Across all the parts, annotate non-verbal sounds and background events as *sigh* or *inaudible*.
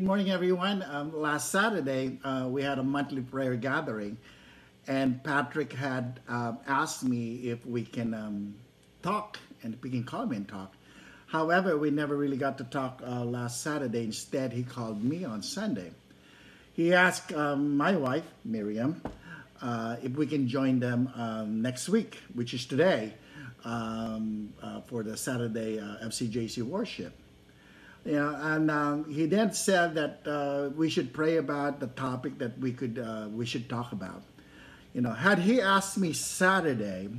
Good morning, everyone. Um, last Saturday, uh, we had a monthly prayer gathering, and Patrick had um, asked me if we can um, talk and we can come and talk. However, we never really got to talk uh, last Saturday. Instead, he called me on Sunday. He asked um, my wife, Miriam, uh, if we can join them um, next week, which is today, um, uh, for the Saturday uh, FCJC worship. You know, and um, he then said that uh, we should pray about the topic that we could uh, we should talk about. You know, had he asked me Saturday,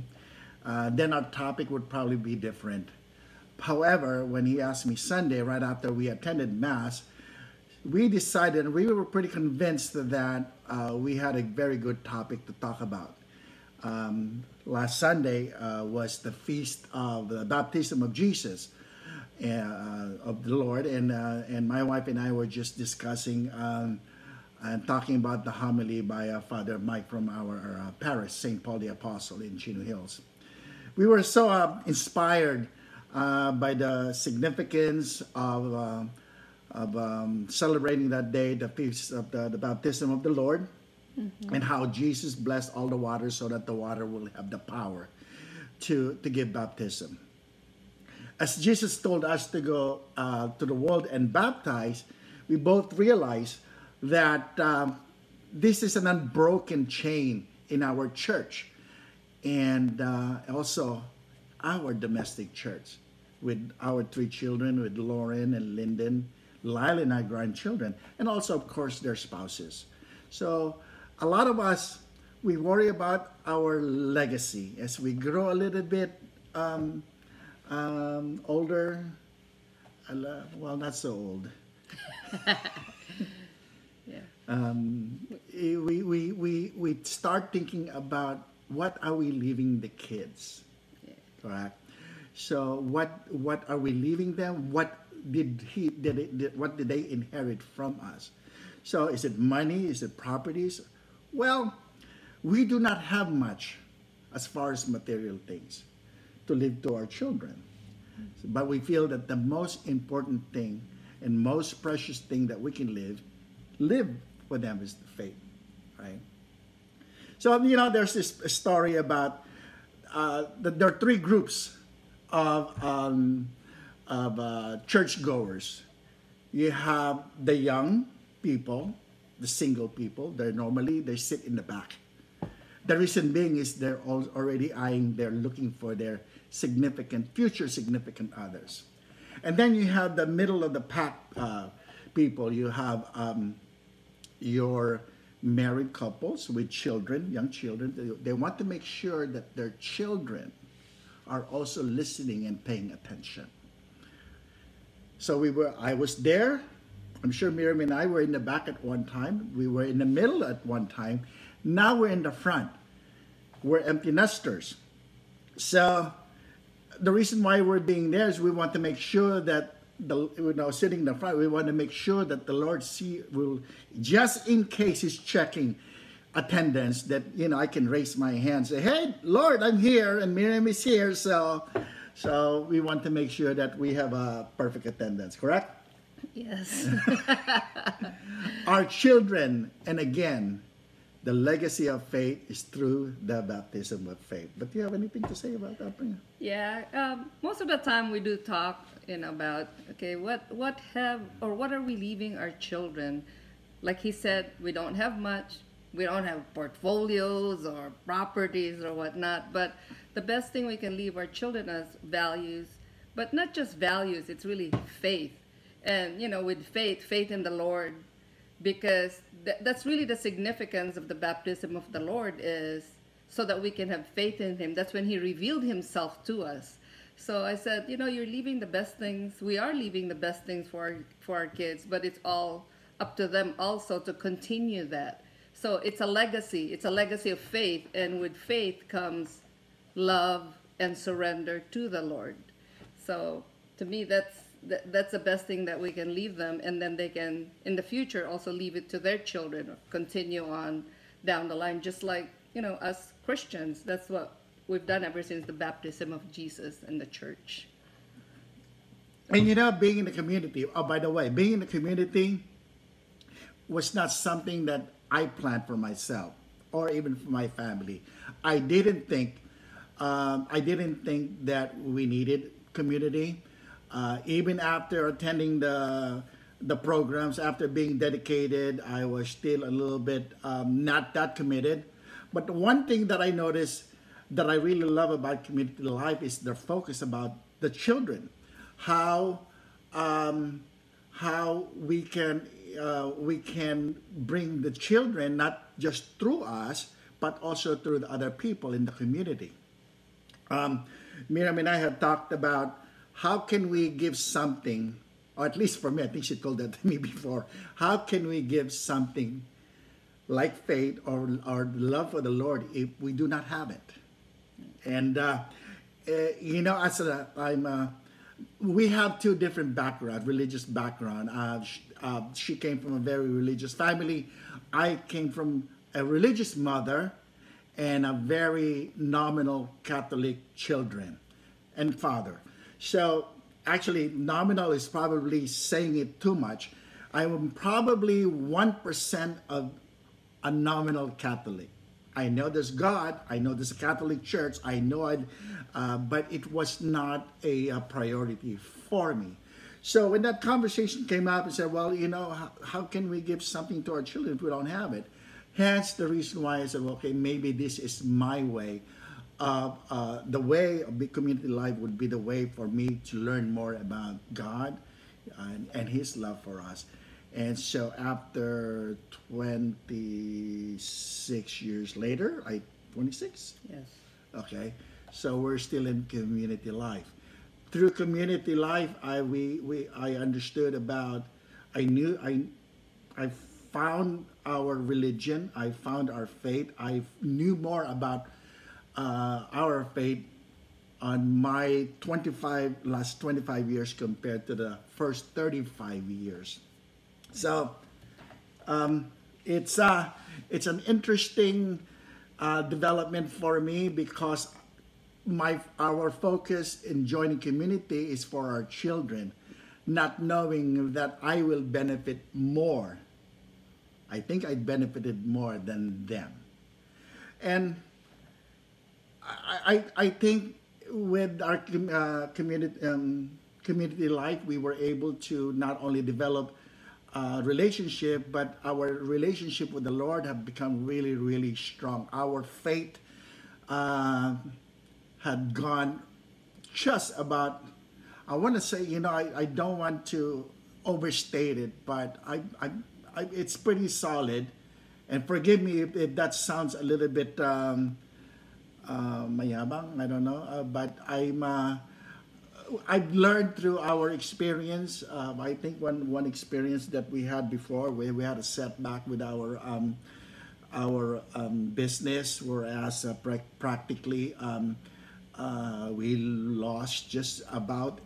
uh, then our topic would probably be different. However, when he asked me Sunday, right after we attended Mass, we decided, we were pretty convinced that uh, we had a very good topic to talk about. Um, last Sunday uh, was the feast of the baptism of Jesus, of the Lord, and uh, and my wife and I were just discussing um, and talking about the homily by uh, Father Mike from our uh, parish, St. Paul the Apostle in Chino Hills. We were so inspired by the significance of of um, celebrating that day, the feast of the, the baptism of the Lord, mm-hmm. and how Jesus blessed all the water so that the water will have the power to, to give baptism. As Jesus told us to go uh, to the world and baptize, we both realize that um, this is an unbroken chain in our church and uh, also our domestic church with our three children, with Lauren and Lyndon Lila and our grandchildren, and also, of course, their spouses. So, a lot of us, we worry about our legacy as we grow a little bit um, um, older. Well, not so old. *laughs* yeah. Um, we, we, we, we start thinking about what are we leaving the kids, yeah. correct? So what what are we leaving them? What did he did, it, did what did they inherit from us? So is it money? Is it properties? Well, we do not have much as far as material things to leave to our children. But we feel that the most important thing and most precious thing that we can live, live for them is the faith, right? So you know, there's this story about uh, that there are three groups of um, of uh, churchgoers. You have the young people, the single people. They're normally they sit in the back. The reason being is they're already eyeing, they're looking for their significant future significant others. And then you have the middle of the pack uh, people. You have um, your married couples with children, young children. They, they want to make sure that their children are also listening and paying attention. So we were. I was there. I'm sure Miriam and I were in the back at one time. We were in the middle at one time. Now we're in the front. We're empty nesters. So the reason why we're being there is we want to make sure that the you know sitting in the front, we want to make sure that the Lord see will just in case He's checking attendance that you know I can raise my hand say hey Lord I'm here and Miriam is here so so we want to make sure that we have a perfect attendance, correct? Yes. *laughs* Our children, and again, the legacy of faith is through the baptism of faith. But do you have anything to say about that? Yeah, um, most of the time we do talk in about okay, what what have or what are we leaving our children? Like he said, we don't have much. We don't have portfolios or properties or whatnot, but the best thing we can leave our children as values, but not just values, it's really faith. And, you know, with faith, faith in the Lord, because th- that's really the significance of the baptism of the Lord is so that we can have faith in Him. That's when He revealed Himself to us. So I said, you know, you're leaving the best things. We are leaving the best things for our, for our kids, but it's all up to them also to continue that. So it's a legacy. It's a legacy of faith, and with faith comes love, and surrender to the Lord. So to me, that's that's the best thing that we can leave them, and then they can in the future also leave it to their children or continue on down the line, just like you know us Christians. That's what we've done ever since the baptism of Jesus and the church. And you know, being in the community. Oh, by the way, being in the community, was not something that I planned for myself or even for my family. I didn't think um, I didn't think that we needed community. Uh, even after attending the the programs, after being dedicated, I was still a little bit um, not that committed. But one thing that I noticed that I really love about community life is their focus about the children, how um, how we can uh, we can bring the children not just through us but also through the other people in the community. Um, Miriam and I have talked about how can we give something, or at least for me, I think she told that to me *laughs* before. How can we give something like faith or or love for the Lord if we do not have it? And uh, uh, you know, as a, I'm, uh, we have two different backgrounds, religious background. Uh, sh- uh, she came from a very religious family. I came from a religious mother and a very nominal Catholic children and father. So actually, nominal is probably saying it too much. I'm probably 1% of a nominal Catholic. I know there's God, I know there's a Catholic Church, I know it, uh, but it was not a, a, priority for me. So when that conversation came up, I said, well, you know, how, how can we give something to our children if we don't have it? Hence the reason why I said, well, okay, maybe this is my way. Uh, uh, the way of big community life would be the way for me to learn more about God and, and His love for us. And so after 26 years later, I 26? Yes. Okay. So we're still in community life. Through community life, I we, we I understood about I knew I I found our religion, I found our faith, I knew more about uh, our faith on my 25 last 25 years compared to the first 35 years. So um, it's uh, it's an interesting uh, development for me because my our focus in joining community is for our children, not knowing that I will benefit more. I think I benefited more than them, and I I, think with our uh, community um, community life we were able to not only develop uh, relationship, but our relationship with the Lord have become really, really strong. Our faith uh, had gone just about. I want to say, you know, I, I don't want to overstate it, but I, I, I it's pretty solid. And forgive me if, if that sounds a little bit um, uh, mayabang. I don't know, uh, but I'm. Uh, I've learned through our experience. Um, I think one one experience that we had before, where we had a setback with our um, our um, business, whereas uh, pra- practically um, uh, we lost just about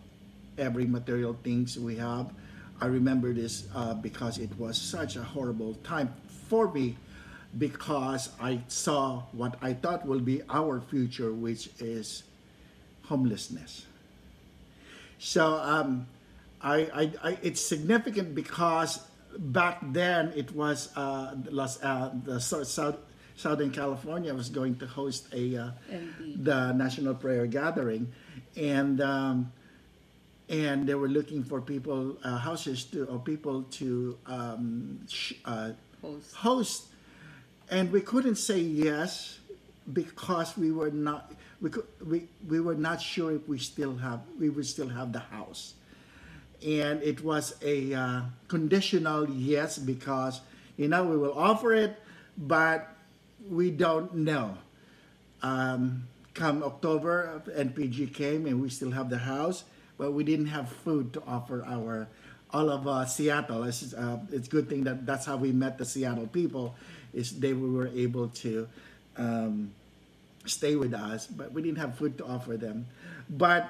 every material things we have. I remember this uh, because it was such a horrible time for me because I saw what I thought will be our future, which is homelessness. So um, I, I, I, it's significant because back then it was uh, Los, uh, the South, Southern California was going to host a uh, the National Prayer Gathering, and um, and they were looking for people uh, houses to or people to um, sh- uh, Host. host, and we couldn't say yes because we were not we could, we we were not sure if we still have we would still have the house, and it was a uh, conditional yes because you know we will offer it, but we don't know. Um, come October, NPG came and we still have the house, but we didn't have food to offer our all of uh, Seattle. It's, uh, it's good thing that that's how we met the Seattle people. Is they were able to. Um, stay with us, but we didn't have food to offer them. But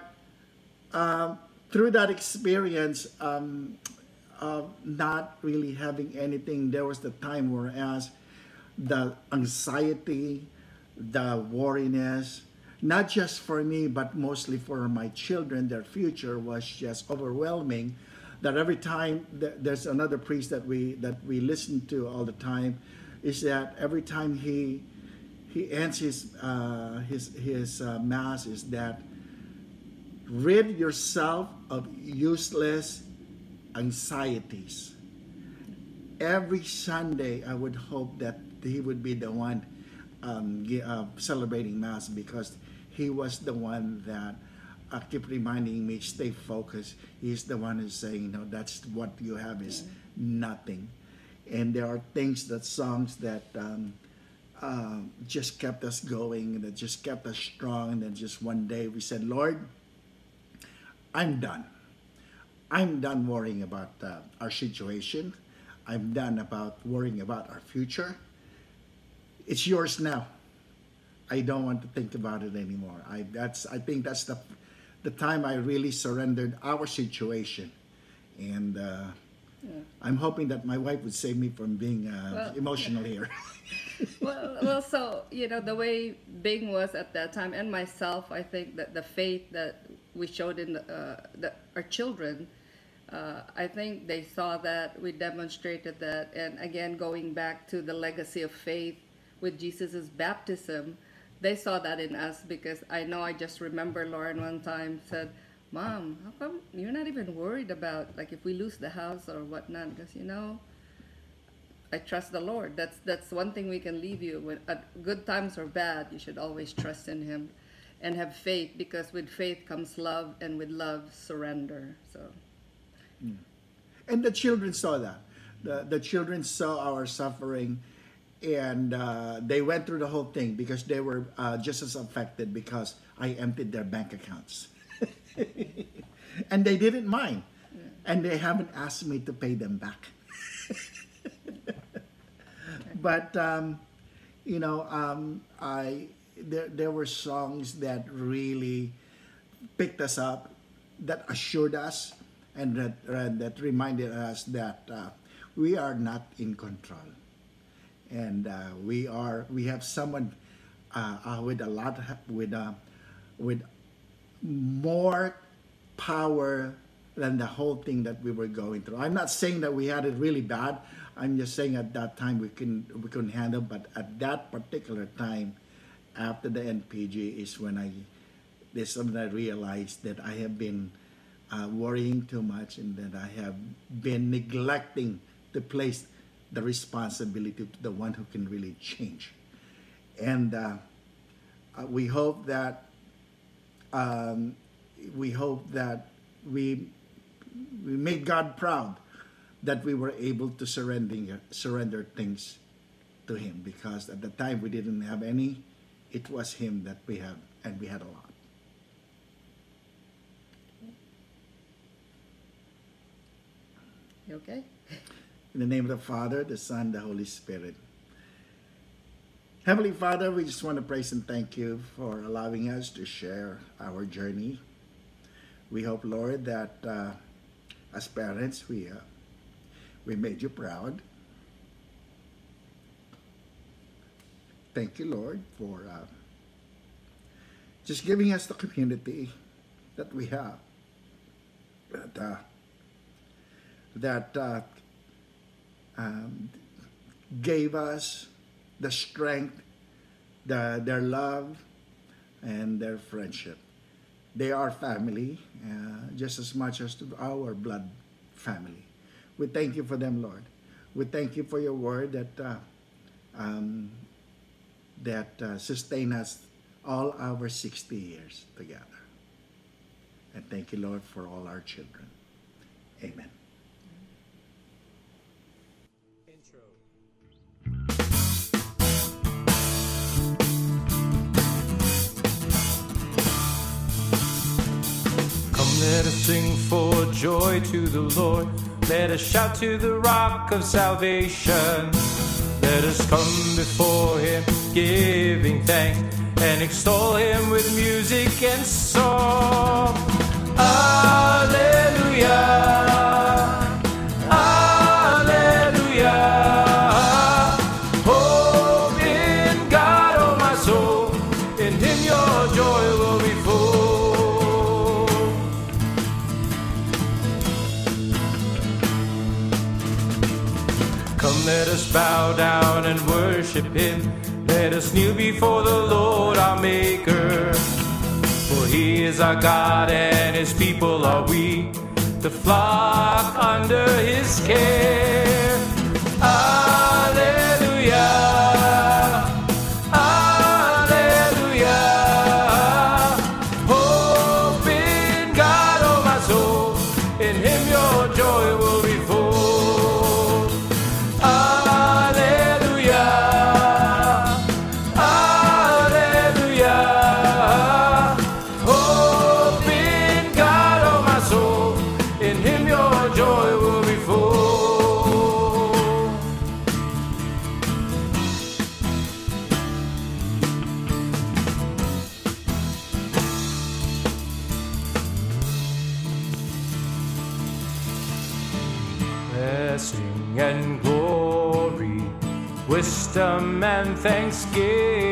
um, through that experience, um, of not really having anything, there was the time whereas the anxiety, the worriness, not just for me, but mostly for my children, their future was just overwhelming. that every time th- there's another priest that we that we listen to all the time, is that every time he he ends his uh, his his uh, mass is that rid yourself of useless anxieties. Every Sunday, I would hope that he would be the one um, uh, celebrating mass because he was the one that uh, keep reminding me stay focused. He's the one who's saying, "No, that's what you have is nothing." And there are things that songs that um, uh, just kept us going, and that just kept us strong. And then just one day we said, "Lord, I'm done. I'm done worrying about uh, our situation. I'm done about worrying about our future. It's yours now. I don't want to think about it anymore. I that's I think that's the the time I really surrendered our situation, and uh, I'm hoping that my wife would save me from being uh, Well, emotional here. *laughs* well, well, so you know the way Bing was at that time, and myself, I think that the faith that we showed in the, uh, the, our children, uh, I think they saw that we demonstrated that, and again, going back to the legacy of faith with Jesus's baptism, they saw that in us because I know I just remember Lauren one time said. Mom, how come you're not even worried about like if we lose the house or whatnot? Because you know, I trust the Lord. That's that's one thing we can leave you when at good times or bad. You should always trust in Him, and have faith because with faith comes love, and with love surrender. So and the children saw that. The, the children saw our suffering and uh, they went through the whole thing because they were uh, just as affected because I emptied their bank accounts. *laughs* and they didn't mind. And they haven't asked me to pay them back. *laughs* but, um, you know, um, I there, there were songs that really picked us up, that assured us, and that, and that reminded us that uh, we are not in control, and uh, we are we have someone uh, uh, with a lot with uh, with more power than the whole thing that we were going through. I'm not saying that we had it really bad. I'm just saying at that time we couldn't we couldn't handle. But at that particular time, after the NPG, is when I this when I realized that I have been uh, worrying too much and that I have been neglecting to place the responsibility to the one who can really change. And uh, uh, we hope that um, we hope that we we made God proud that we were able to surrender surrender things to Him because at the time we didn't have any. It was Him that we have, and we had a lot. you okay? In the name of the Father, the Son, the Holy Spirit. Heavenly Father, we just want to praise and thank you for allowing us to share our journey. We hope, Lord, that uh, as parents, we uh, we made you proud. Thank you, Lord, for uh, just giving us the community that we have. That uh, that uh, um, gave us the strength, the, their love, and their friendship. They are family, uh, just as much as to our blood family. We thank you for them, Lord. We thank you for your word that uh, um, that uh, sustain us all our 60 years together. And thank you, Lord, for all our children. Amen. Let us sing for joy to the Lord. Let us shout to the rock of salvation. Let us come before him, giving thanks, and extol him with music and song. Alleluia. bow down and worship him. Let us kneel before the Lord our Maker. For he is our God and his people are we, the flock under his care. Alleluia. wisdom and thanksgiving.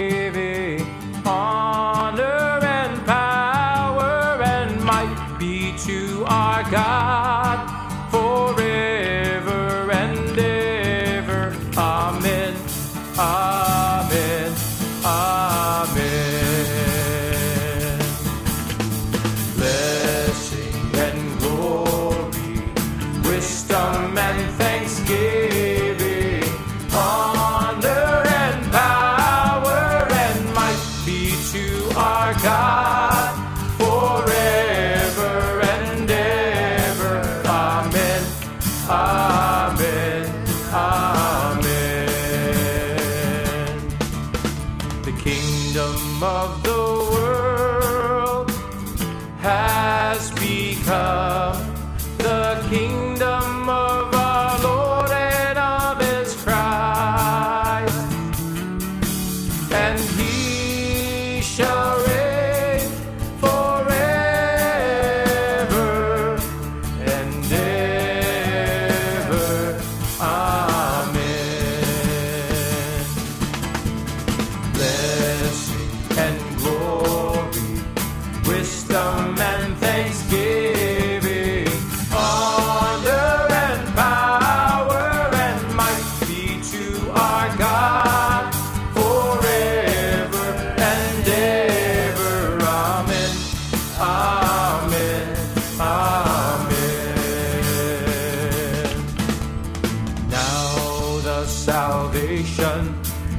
salvation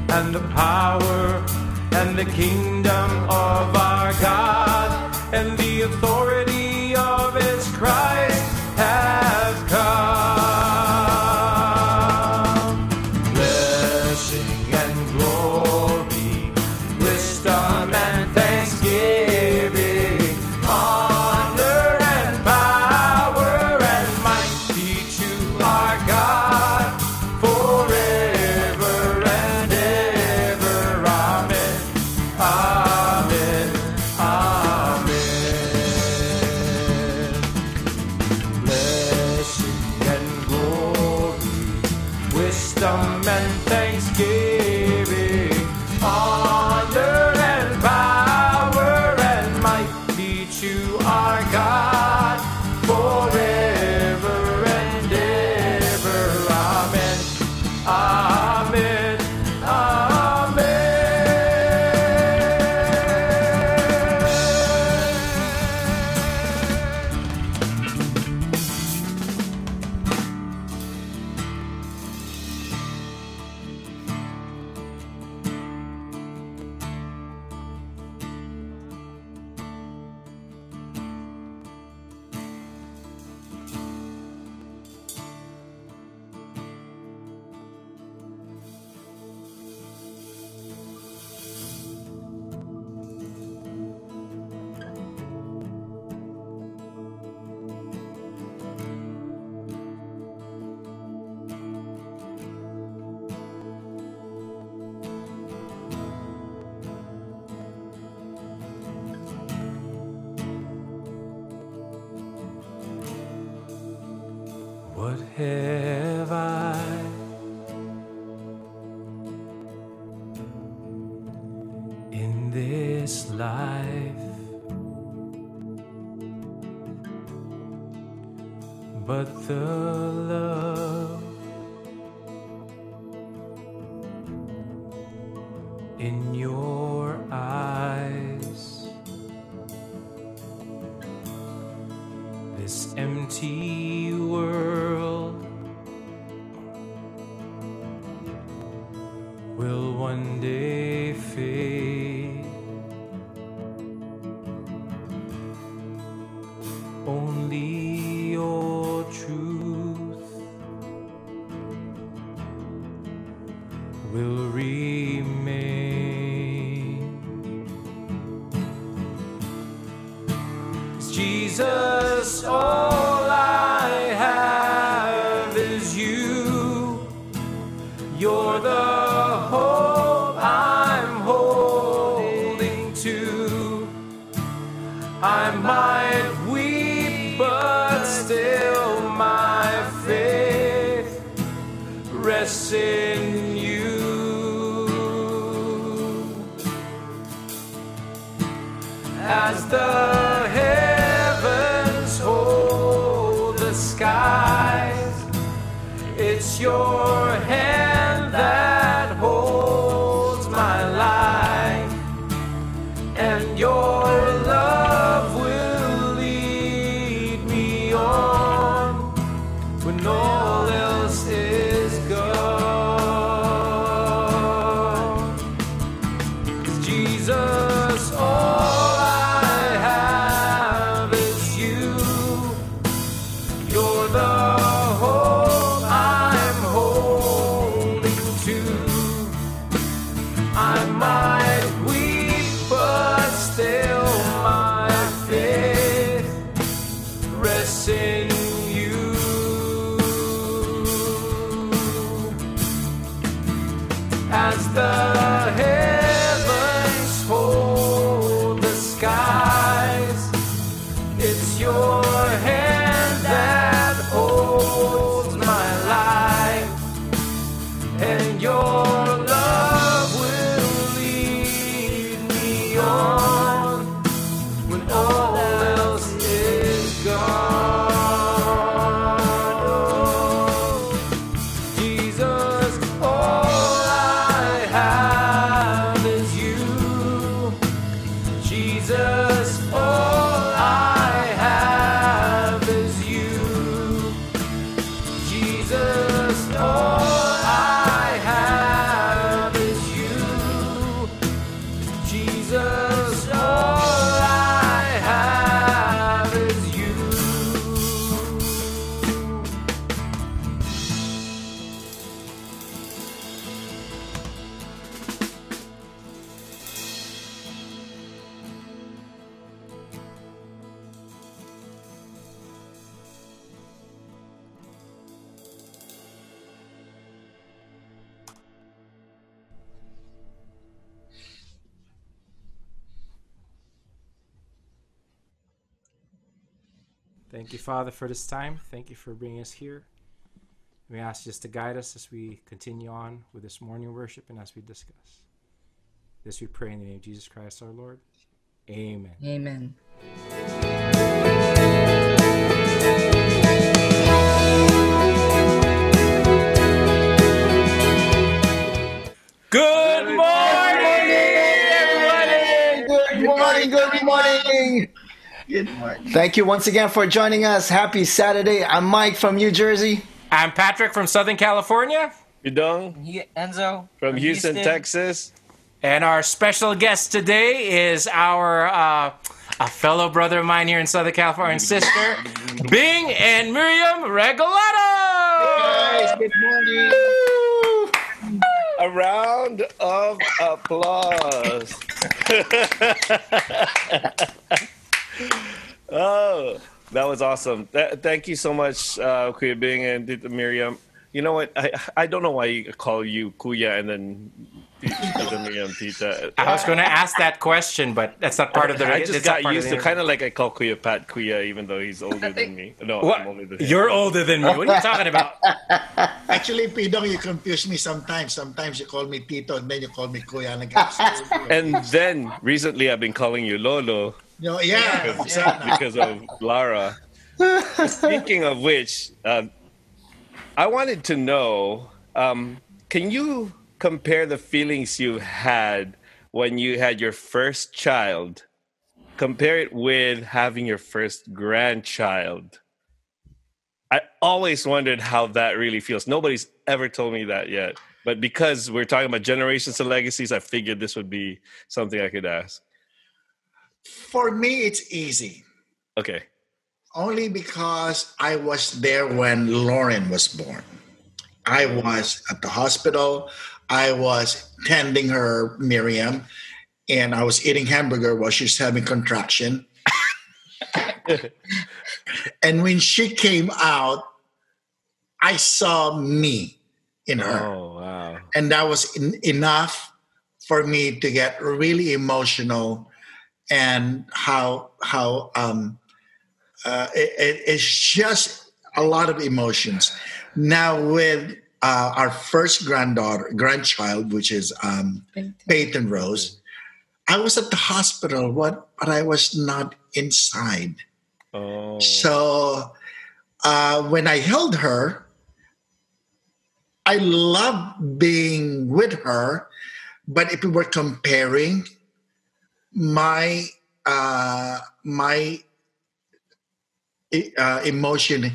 and the power and the kingdom of our God and the authority of his Christ. As Father, for this time. Thank you for bringing us here. We ask just to guide us as we continue on with this morning worship and as we discuss. This we pray in the name of Jesus Christ our Lord. Amen. Amen. Thank you once again for joining us. Happy Saturday. I'm Mike from New Jersey. I'm Patrick from Southern California, Yudong He- Enzo from Houston, Texas. and our special guest today is our uh, a fellow brother of mine here in Southern California and sister, Bing and Miriam Regalado. good morning. A round of applause. *laughs* *laughs* oh, that was awesome. Th- thank you so much, uh, Kuya Bing and Tita Miriam. You know what? I I don't know why you call you Kuya and then Tita *laughs* Miriam Tita. I was going to ask that question, but that's not part of the. I just got used to kind of like I call Kuya Pat Kuya, even though he's older than me. No, What? I'm older than him. You're older than me. What are you talking about? *laughs* Actually, Pidong, you confuse me sometimes. Sometimes you call me Tito and then you call me Kuya. Nag- And then recently I've been calling you Lolo. Know, yeah. yeah. because of Lara. Speaking of which, um, I wanted to know: um, Can you compare the feelings you had when you had your first child, compare it with having your first grandchild. I always wondered how that really feels. Nobody's ever told me that yet. But because we're talking about generations and legacies, I figured this would be something I could ask. For me, it's easy. Okay. Only because I was there when Lauren was born. I was at the hospital. I was tending her, Miriam, and I was eating hamburger while she's having contraction. *laughs* and when she came out, I saw me in her. Oh, wow. And that was en- enough for me to get really emotional and how how um uh, it, it- it's just a lot of emotions. Now with uh, our first granddaughter, grandchild, which is um, Peyton Rose, I was at the hospital, what, but I was not inside. Oh. So uh, when I held her, I loved being with her. But if we were comparing, my uh, my uh, emotion,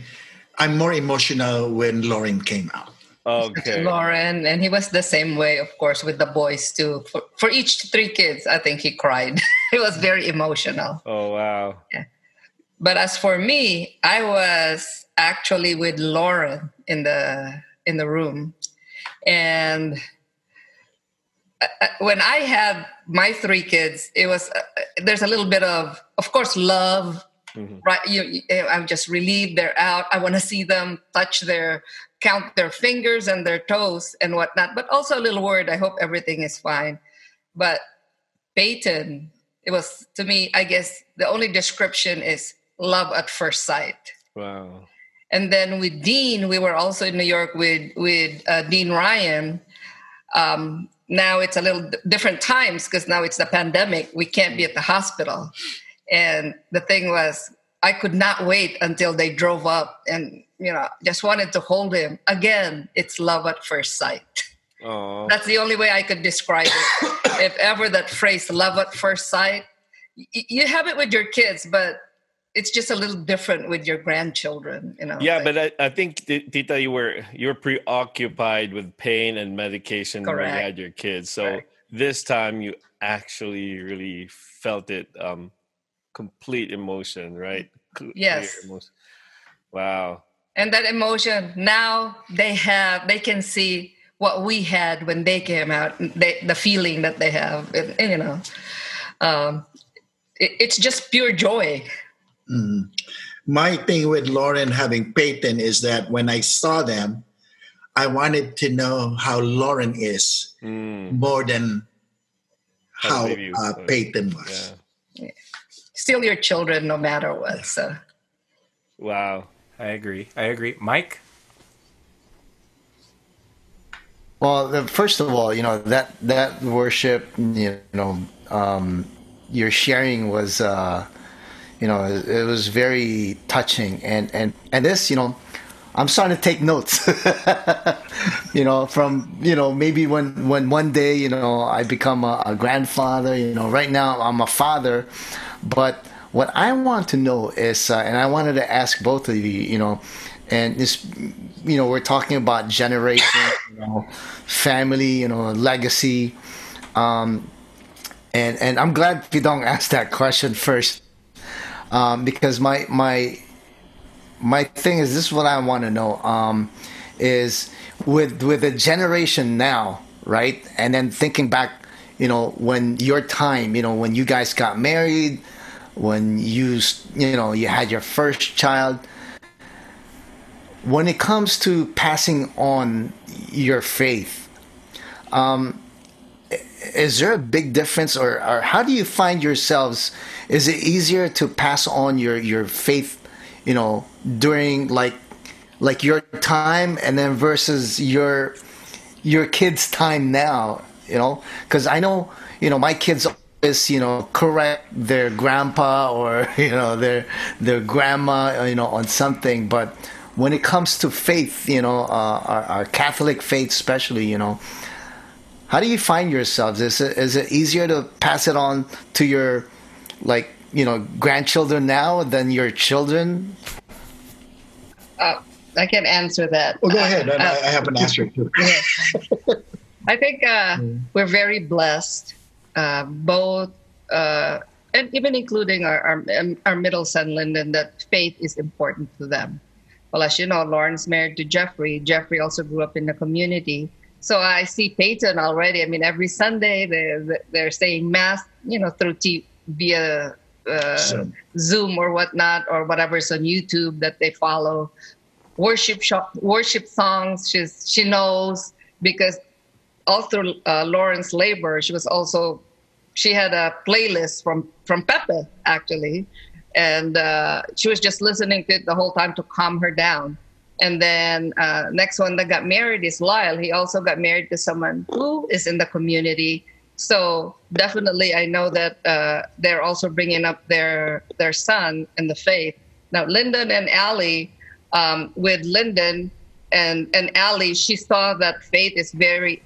I'm more emotional when Lauren came out. Okay. Lauren, and he was the same way, of course, with the boys too. For, for each three kids, I think he cried. *laughs* he was very emotional. Oh, wow. Yeah. But as for me, I was actually with Lauren in the in the room, and when I had my three kids, it was uh, there's a little bit of, of course, love. Right, you, you- I'm just relieved they're out. I want to see them touch their, count their fingers and their toes and whatnot. But also a little worried. I hope everything is fine. But Peyton, it was to me, I guess the only description is love at first sight. Wow. And then with Dean, we were also in New York with with uh, Dean Ryan. Um, now it's a little different times because now it's the pandemic. We can't be at the hospital, and the thing was, I could not wait until they drove up, and you know, just wanted to hold him. Again, it's love at first sight. Oh. That's the only way I could describe it. *coughs* if ever that phrase "love at first sight," y- you have it with your kids, but it's just a little different with your grandchildren. You know. Yeah, Like- but I, I think Tita, you were you were preoccupied with pain and medication when you had your kids. So Correct. this time you actually really felt it, um, complete emotion, right? Yes. emotion. Wow. and that emotion now they have they can see what we had when they came out they, the feeling that they have and, and, you know um, it, it's just pure joy My thing with Lauren having Peyton is that when I saw them, I wanted to know how Lauren is Mm, more than How how uh, doing. Peyton was. yeah. still your children no matter what so Wow. I agree. I agree. Mike? Well, the- first of all, you know that that worship, you know, um, your sharing was, uh, you know, it, was very touching, and and and this, you know, I'm starting to take notes. *laughs* you know, from you know maybe when when one day you know I become a, a grandfather. You know, right now I'm a father, but what I want to know is, uh, and I wanted to ask both of you, you know, and this, you know, we're talking about generation, *coughs* you know, family, you know, legacy, um, and and I'm glad Pidong asked that question first, um, because my my my thing is this is what I want to know um, is with with the generation now, right? And then thinking back, you know, when your time, you know, when you guys got married, when you you know you had your first child. When it comes to passing on your faith, um, is there a big difference, or, or how do you find yourselves? Is it easier to pass on your your faith, you know, during like like your time, and then versus your your kids' time now? You know, because I know you know my kids always you know correct their grandpa or *laughs* you know their their grandma you know on something, but when it comes to faith, you know, uh, our, our Catholic faith especially, you know How do you find yourselves? Is it is it easier to pass it on to your like you know grandchildren now than your children? Uh, I can answer that. Well, go ahead. Uh, and I, I have an answer too. I think uh, we're very blessed, uh, both, uh, and even including our, our our middle son Lyndon, that faith is important to them. Well, as you know, Lauren's married to Jeffrey. Jeffrey also grew up in the community, so I see Peyton already. I mean, every Sunday they're they're saying mass, you know, through t- via uh, Zoom. Zoom or whatnot or whatever's on YouTube that they follow. Worship shop, worship songs. She's she knows because all through uh, Lauren's labor, she was also she had a playlist from from Pepe actually, and uh, she was just listening to it the whole time to calm her down. And then uh, next one that got married is Lyle. He also got married to someone who is in the community. So definitely, I know that uh, they're also bringing up their their son in the faith. Now, Lyndon and Allie, um, with Lyndon and and Allie, she saw that faith is very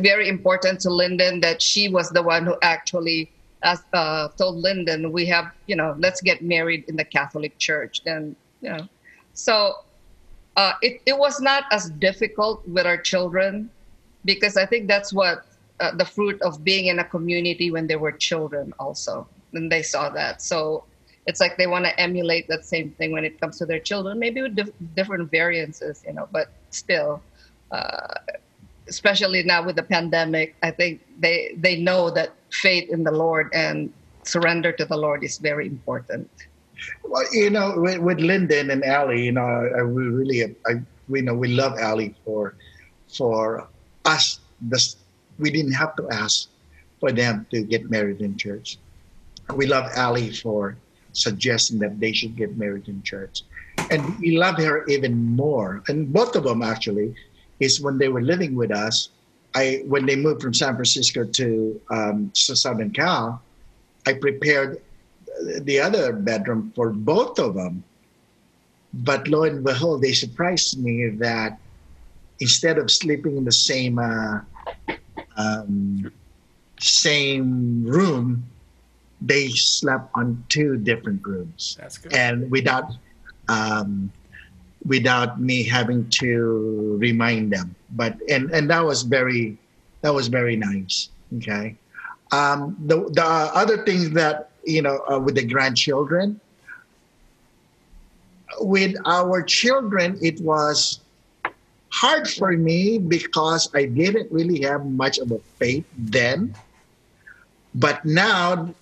very important to Lyndon. That she was the one who actually uh, told Lyndon, "We have, you know, let's get married in the Catholic Church." Then, you know, so uh, it it was not as difficult with our children because I think that's what uh, the fruit of being in a community when they were children also and they saw that. So it's like they want to emulate that same thing when it comes to their children maybe with dif- different variances you know but still uh, especially now with the pandemic i think they they know that faith in the lord and surrender to the lord is very important Well, you know, with, with Lyndon and Allie, you know, I, we really, I, we know we love Allie for, for us. This, we didn't have to ask for them to get married in church. We love Allie for suggesting that they should get married in church, and we love her even more. And both of them actually, is when they were living with us. I when they moved from San Francisco to um, to Southern Cal, I prepared the other bedroom for both of them. But lo and behold, they surprised me that instead of sleeping in the same uh, um, same room, they slept on two different rooms, That's good. and without um, without me having to remind them. But and and that was very that was very nice. Okay. Um, the the other things that you know uh, with the grandchildren. With our children it was hard for me because i didn't really have much of a faith then. But now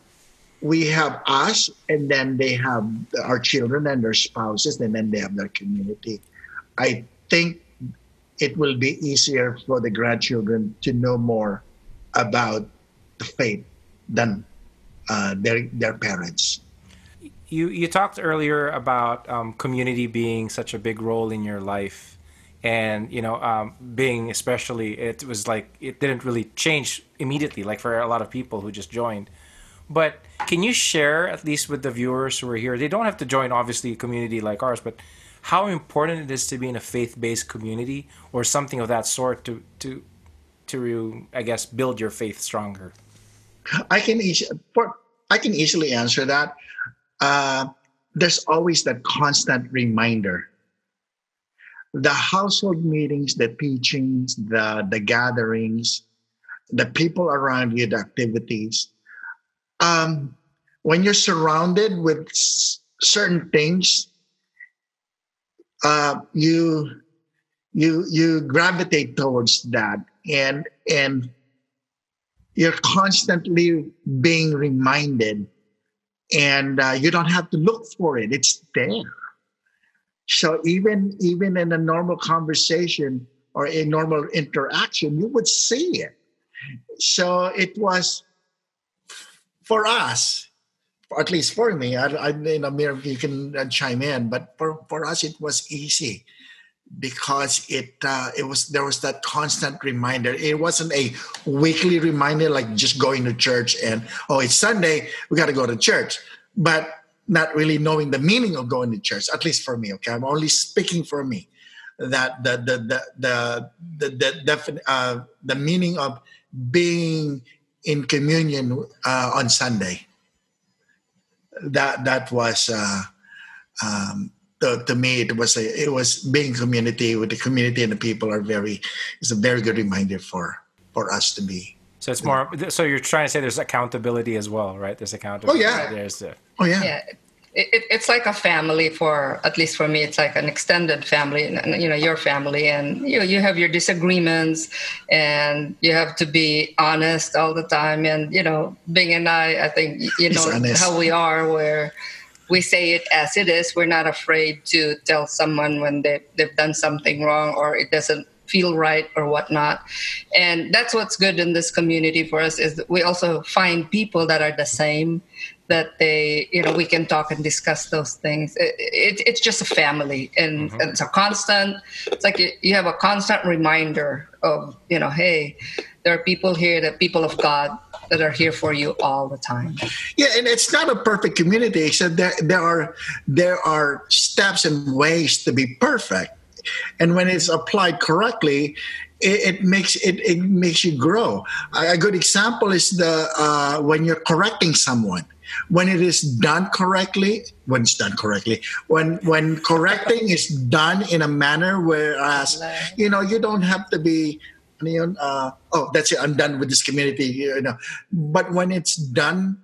we have us and then they have our children and their spouses and then they have their community. I think it will be easier for the grandchildren to know more about the faith than uh, their their parents. You you talked earlier about um, community being such a big role in your life, and you know um, being especially it was like it didn't really change immediately, like for a lot of people who just joined. But can you share at least with the viewers who are here? They don't have to join obviously a community like ours, but how important it is to be in a faith-based community or something of that sort to to to I guess build your faith stronger. I can I can easily answer that. Uh, there's always that constant reminder. The household meetings, the teachings, the the gatherings, the people around you, the activities. Um, when you're surrounded with s- certain things, uh, you you you gravitate towards that, and and you're constantly being reminded and uh, you don't have to look for it. It's there. So even even in a normal conversation or a normal interaction you would see it. So it was for us at least for me i, I you know you can uh, chime in but for, for us it was easy because it uh, it was there was that constant reminder. It wasn't a weekly reminder like just going to church and oh it's Sunday we got to go to church, but not really knowing the meaning of going to church. At least for me, okay, I'm only speaking for me. that the the the the the, the, defin- uh, the meaning of being in communion uh, on Sunday. That that was uh, um, to, to me it was a it was being community with the community and the people are very it's a very good reminder for for us to be. So it's more. So you're trying to say there's accountability as well, right? There's accountability. Oh, yeah. There's the, Oh yeah. yeah it, it, it's like a family for at least for me it's like an extended family and you know your family and you know, you have your disagreements and you have to be honest all the time and you know Bing and I I think you know how we are where we say it as it is. We're not afraid to tell someone when they, they've done something wrong or it doesn't feel right or whatnot. And that's what's good in this community for us is that we also find people that are the same that they you know we can talk and discuss those things. It, it, it's just a family and, and it's a constant it's like you, you have a constant reminder of you know hey there are people here that people of god that are here for you all the time Yeah, and it's not a perfect community. Except there there are there are steps and ways to be perfect, and when it's applied correctly, it, it makes it, it makes you grow. A, a good example is the uh, when you're correcting someone. When it is done correctly, when it's done correctly, when when correcting is done in a manner whereas you know you don't have to be ano yun, uh, oh that's it i'm done with this community you know but when it's done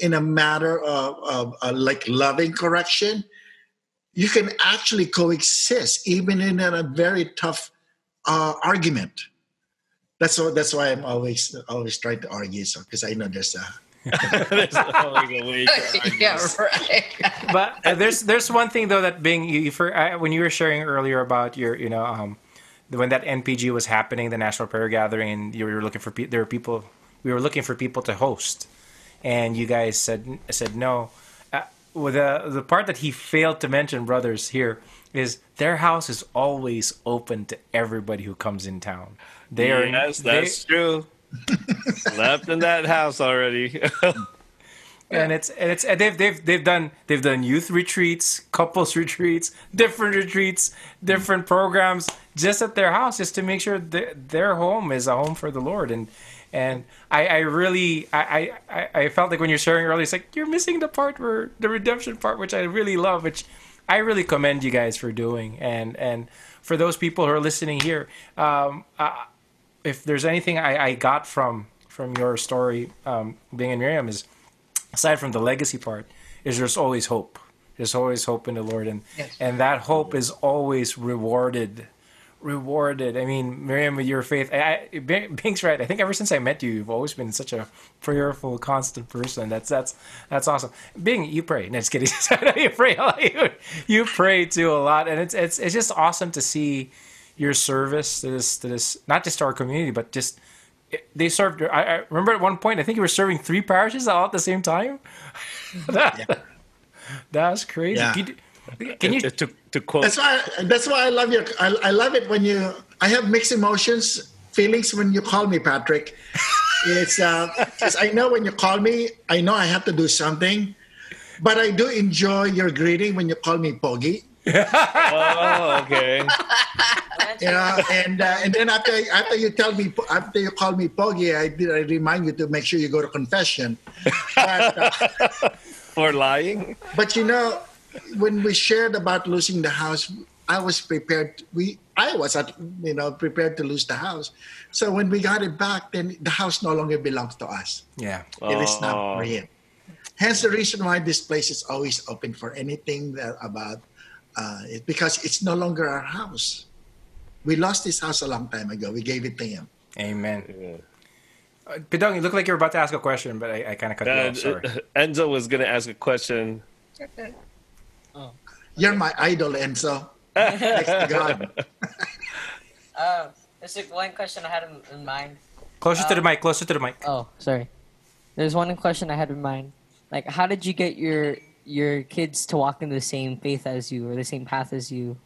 in a matter of, of uh, like loving correction, you can actually coexist even in a very tough uh, argument. That's why that's why I'm always always trying to argue. So because I know there's a *laughs* There's always a way to *laughs* yeah right but uh, there's there's one thing though that being you, you for uh, when you were sharing earlier about your you know um when that NPG was happening the National Prayer Gathering and you were looking for pe- there were people we were looking for people to host and you guys said said no uh, well, the the part that he failed to mention brothers here is their house is always open to everybody who comes in town they are yes, they- that's true. *laughs* Slept in that house already. *laughs* and it's and it's and they've they've they've done they've done youth retreats, couples *laughs* retreats, different retreats, different programs just at their house, just to make sure that their home is a home for the Lord. And and I, I really I, I I felt like when you're sharing earlier, it's like you're missing the part where the redemption part, which I really love, which I really commend you guys for doing. And and for those people who are listening here, um, uh, if there's anything I, I got from from your story, um, Bing and Miriam, is aside from the legacy part, is there's always hope. There's always hope in the Lord, and Yes. and that hope is always rewarded. Rewarded. I mean, Miriam, with your faith, I, I, Bing's right. I think ever since I met you, you've always been such a prayerful, constant person. That's that's that's awesome. Bing, you pray. No, just kidding. *laughs* You pray. a lot. You, you pray too a lot, and it's it's it's just awesome to see your service to this to this not just to our community, but just they served. I, I remember at one point, I think you were serving three parishes all at the same time. *laughs* that, That's crazy. Yeah. Can you, can you to, to, to quote That's why. That's why I love your. I, I love it when you. I have mixed emotions, feelings when you call me Patrick. *laughs* It's uh, because I know when you call me, I know I have to do something, but I do enjoy your greeting when you call me Pogi. Oh, okay. *laughs* You know, and uh, and then after after you tell me after you call me Pogi, I did I remind you to make sure you go to confession. But, uh, *laughs* For lying. but you know, when we shared about losing the house, I was prepared. We I was at you know prepared to lose the house. So when we got it back, then the house no longer belongs to us. yeah. It is Oh. not for him. Hence the reason why this place is always open for anything that about uh, it, because it's no longer our house. We lost this house a long time ago. We gave it to him. Amen. Uh, Pidong, you look like you're about to ask a question, but I, I kind of cut you Uh, off. Sorry. *laughs* Enzo was gonna ask a question. You're my idol, Enzo. Next to God. Uh, *laughs* there's like one question I had in, in mind. Closer to the mic. Closer to the mic. Oh, sorry. There's one question I had in mind. Like, how did you get your your kids to walk in the same faith as you or the same path as you?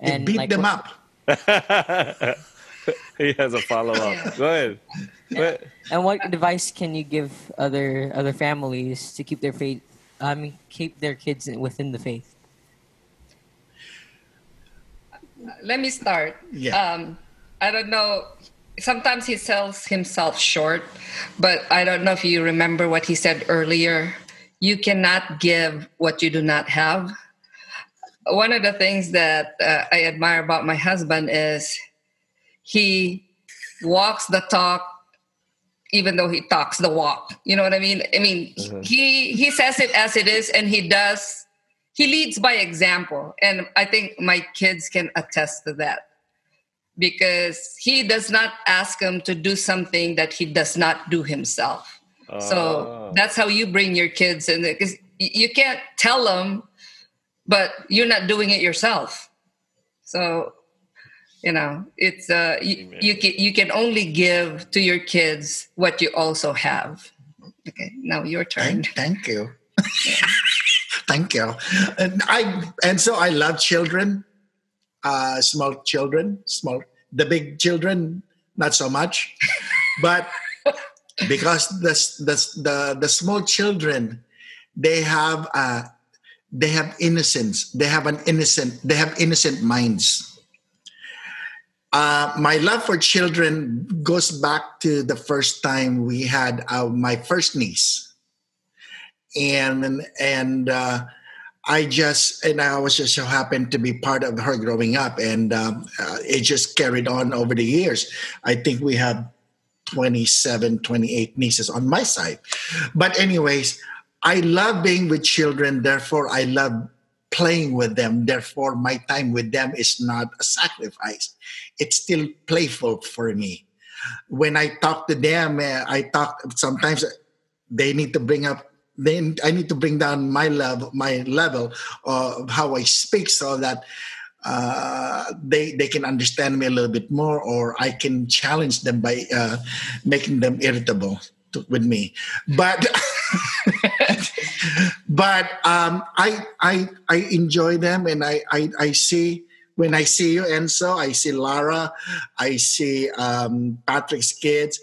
It beat like, them what- up. *laughs* he has a follow up. Go ahead. Go ahead. And what advice can you give other other families to keep their faith? I mean, keep their kids within the faith. let me start. Yeah. Um, I don't know. Sometimes he sells himself short, but I don't know if you remember what he said earlier. You cannot give what you do not have. One of the things that uh, I admire about my husband is he walks the talk even though he talks the walk. You know what i mean? I mean he he says it as it is and he does he leads by example. And i think my kids can attest to that because he does not ask them to do something that he does not do himself so that's how you bring your kids in because you can't tell them but you're not doing it yourself. So you know it's uh you, you can you can only give to your kids what you also have. Okay now your turn. Thank, thank you. *laughs* thank you. And I and so I love children, uh, small children, small the big children not so much, but because the the the, the small children they have uh, they have innocence. They have an innocent. They have innocent minds. Uh, my love for children goes back to the first time we had uh, my first niece, and and uh, I just and I was just so happened to be part of her growing up, and um, uh, it just carried on over the years. I think we have 27, 28 nieces on my side, but anyways, I love being with children. Therefore, I love playing with them. Therefore, my time with them is not a sacrifice. It's still playful for me. When I talk to them, eh, I talk sometimes they need to bring up then I need to bring down my level my level of how I speak so that uh, they they can understand me a little bit more or I can challenge them by uh, making them irritable to, with me. But *laughs* but um, I I I enjoy them and I, I I see when I see you Enzo I see Lara I see um, Patrick's kids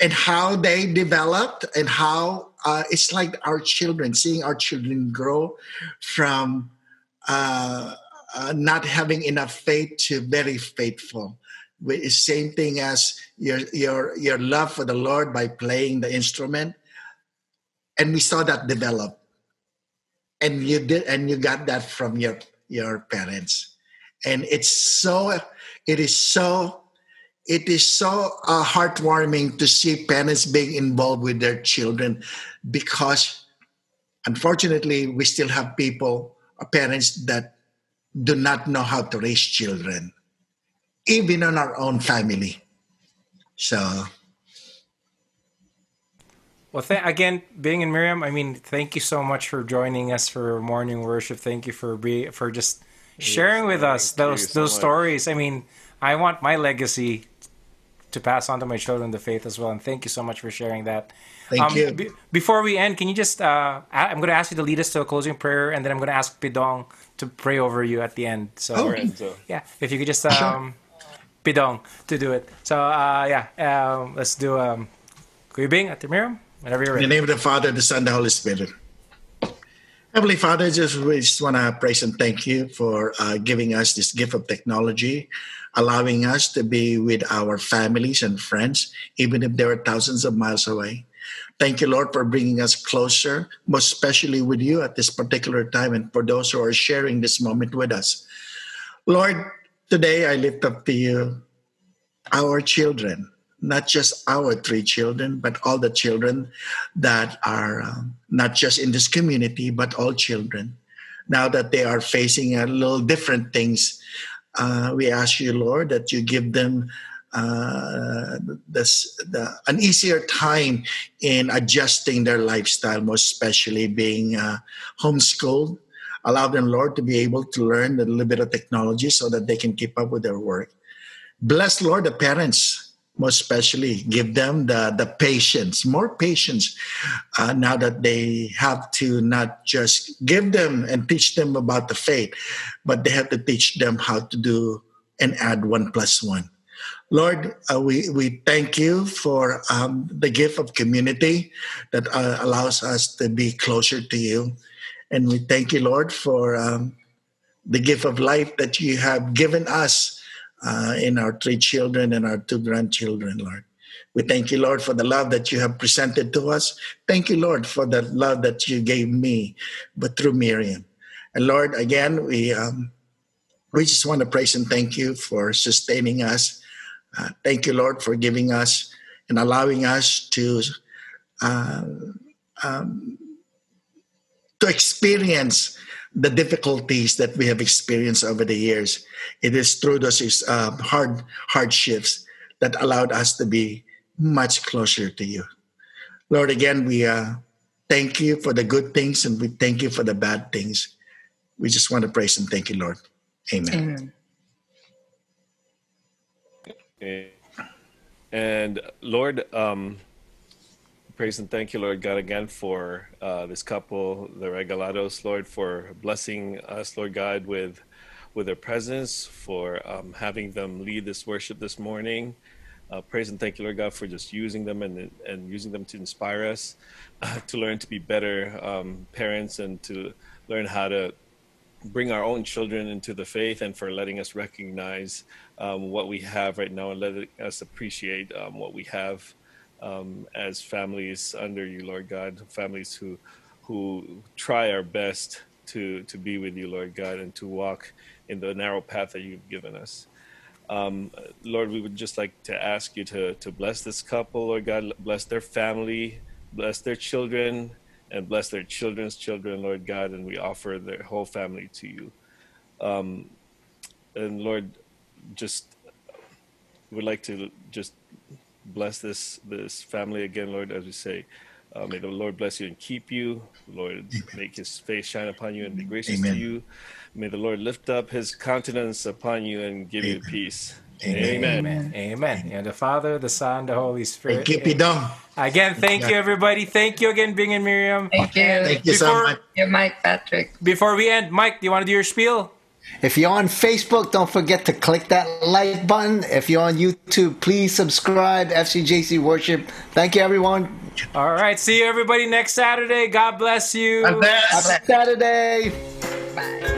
and how they developed and how uh, it's like our children seeing our children grow from uh, uh, not having enough faith to very faithful. The same thing as your your your love for the lord by playing the instrument. And we saw that develop. And you did and you got that from your your parents. And it's so it is so it is so uh, heartwarming to see parents being involved with their children because unfortunately we still have people uh, parents that do not know how to raise children even in our own family so Well, th- again, Bing and Miriam, I mean, thank you so much for joining us for morning worship. Thank you for be for just sharing with us thank those so those much. stories. I mean, I want my legacy to pass on to my children the faith as well. And thank you so much for sharing that. Thank you. be- before we end, can you just? Uh, I- I'm going to ask you to lead us to a closing prayer, and then I'm going to ask Pidong to pray over you at the end. So, Oh. Renzo. yeah, if you could just um, Pidong to do it. So, uh, yeah, um, let's do um, Kuya Bing at the Miriam, whenever you're In the name of the Father, the Son, the Holy Spirit. Heavenly Father, just we just want to praise and thank you for uh, giving us this gift of technology, allowing us to be with our families and friends, even if they are thousands of miles away. Thank you, Lord, for bringing us closer, most especially with you at this particular time, and for those who are sharing this moment with us. Lord, today I lift up to you our children, not just our three children, but all the children that are um, not just in this community, but all children. Now that they are facing a little different things, uh, we ask you, Lord, that you give them uh, this, the, an easier time in adjusting their lifestyle, most especially being uh, homeschooled. Allow them, Lord, to be able to learn a little bit of technology so that they can keep up with their work. Bless, Lord, the parents, most especially. Give them the, the patience, more patience uh, now that they have to not just give them and teach them about the faith, but they have to teach them how to do and add one plus one. Lord, uh, we, we thank you for um, the gift of community that uh, allows us to be closer to you. And we thank you, Lord, for um, the gift of life that you have given us uh, in our three children and our two grandchildren, Lord. We thank you, Lord, for the love that you have presented to us. Thank you, Lord, for the love that you gave me, but through Miriam. And Lord, again, we um, we just want to praise and thank you for sustaining us. Uh, thank you, Lord, for giving us and allowing us to uh, um, to experience the difficulties that we have experienced over the years. It is through those uh, hard hardships that allowed us to be much closer to you. Lord, again, we uh, thank you for the good things and we thank you for the bad things. We just want to praise and thank you, Lord. Amen. Amen. And Lord, um, praise and thank you, Lord God, again for uh, this couple, the Regalados, Lord, for blessing us, Lord God, with with their presence, for um, having them lead this worship this morning. Uh, praise and thank you, Lord God, for just using them and and using them to inspire us uh, to learn to be better um, parents and to learn how to bring our own children into the faith and for letting us recognize um, what we have right now and letting us appreciate um, what we have um, as families under you, Lord God, families who who try our best to to be with you, Lord God, and to walk in the narrow path that you've given us. Um, Lord, we would just like to ask you to to bless this couple, Lord God, bless their family, bless their children, and bless their children's children, Lord God, and we offer their whole family to you. Um, and Lord, just would like to just bless this this family again, Lord, as we say. Uh, may the Lord bless you and keep you. Lord, make his face shine upon you and be gracious Amen. to you. May the Lord lift up his countenance upon you and give you peace. Amen. Amen. Amen. Amen. And the Father, the Son, the Holy Spirit. Thank you, Pidong. Again, thank you, everybody. Thank you again, Bing and Miriam. Thank you. Thank you so much. You're Mike Patrick. Before we end, Mike, do you want to do your spiel? If you're on Facebook, don't forget to click that like button. If you're on YouTube, please subscribe. FCJC Worship. Thank you, everyone. All right. See you, everybody, next Saturday. God bless you. God bless. Happy Saturday. Bye.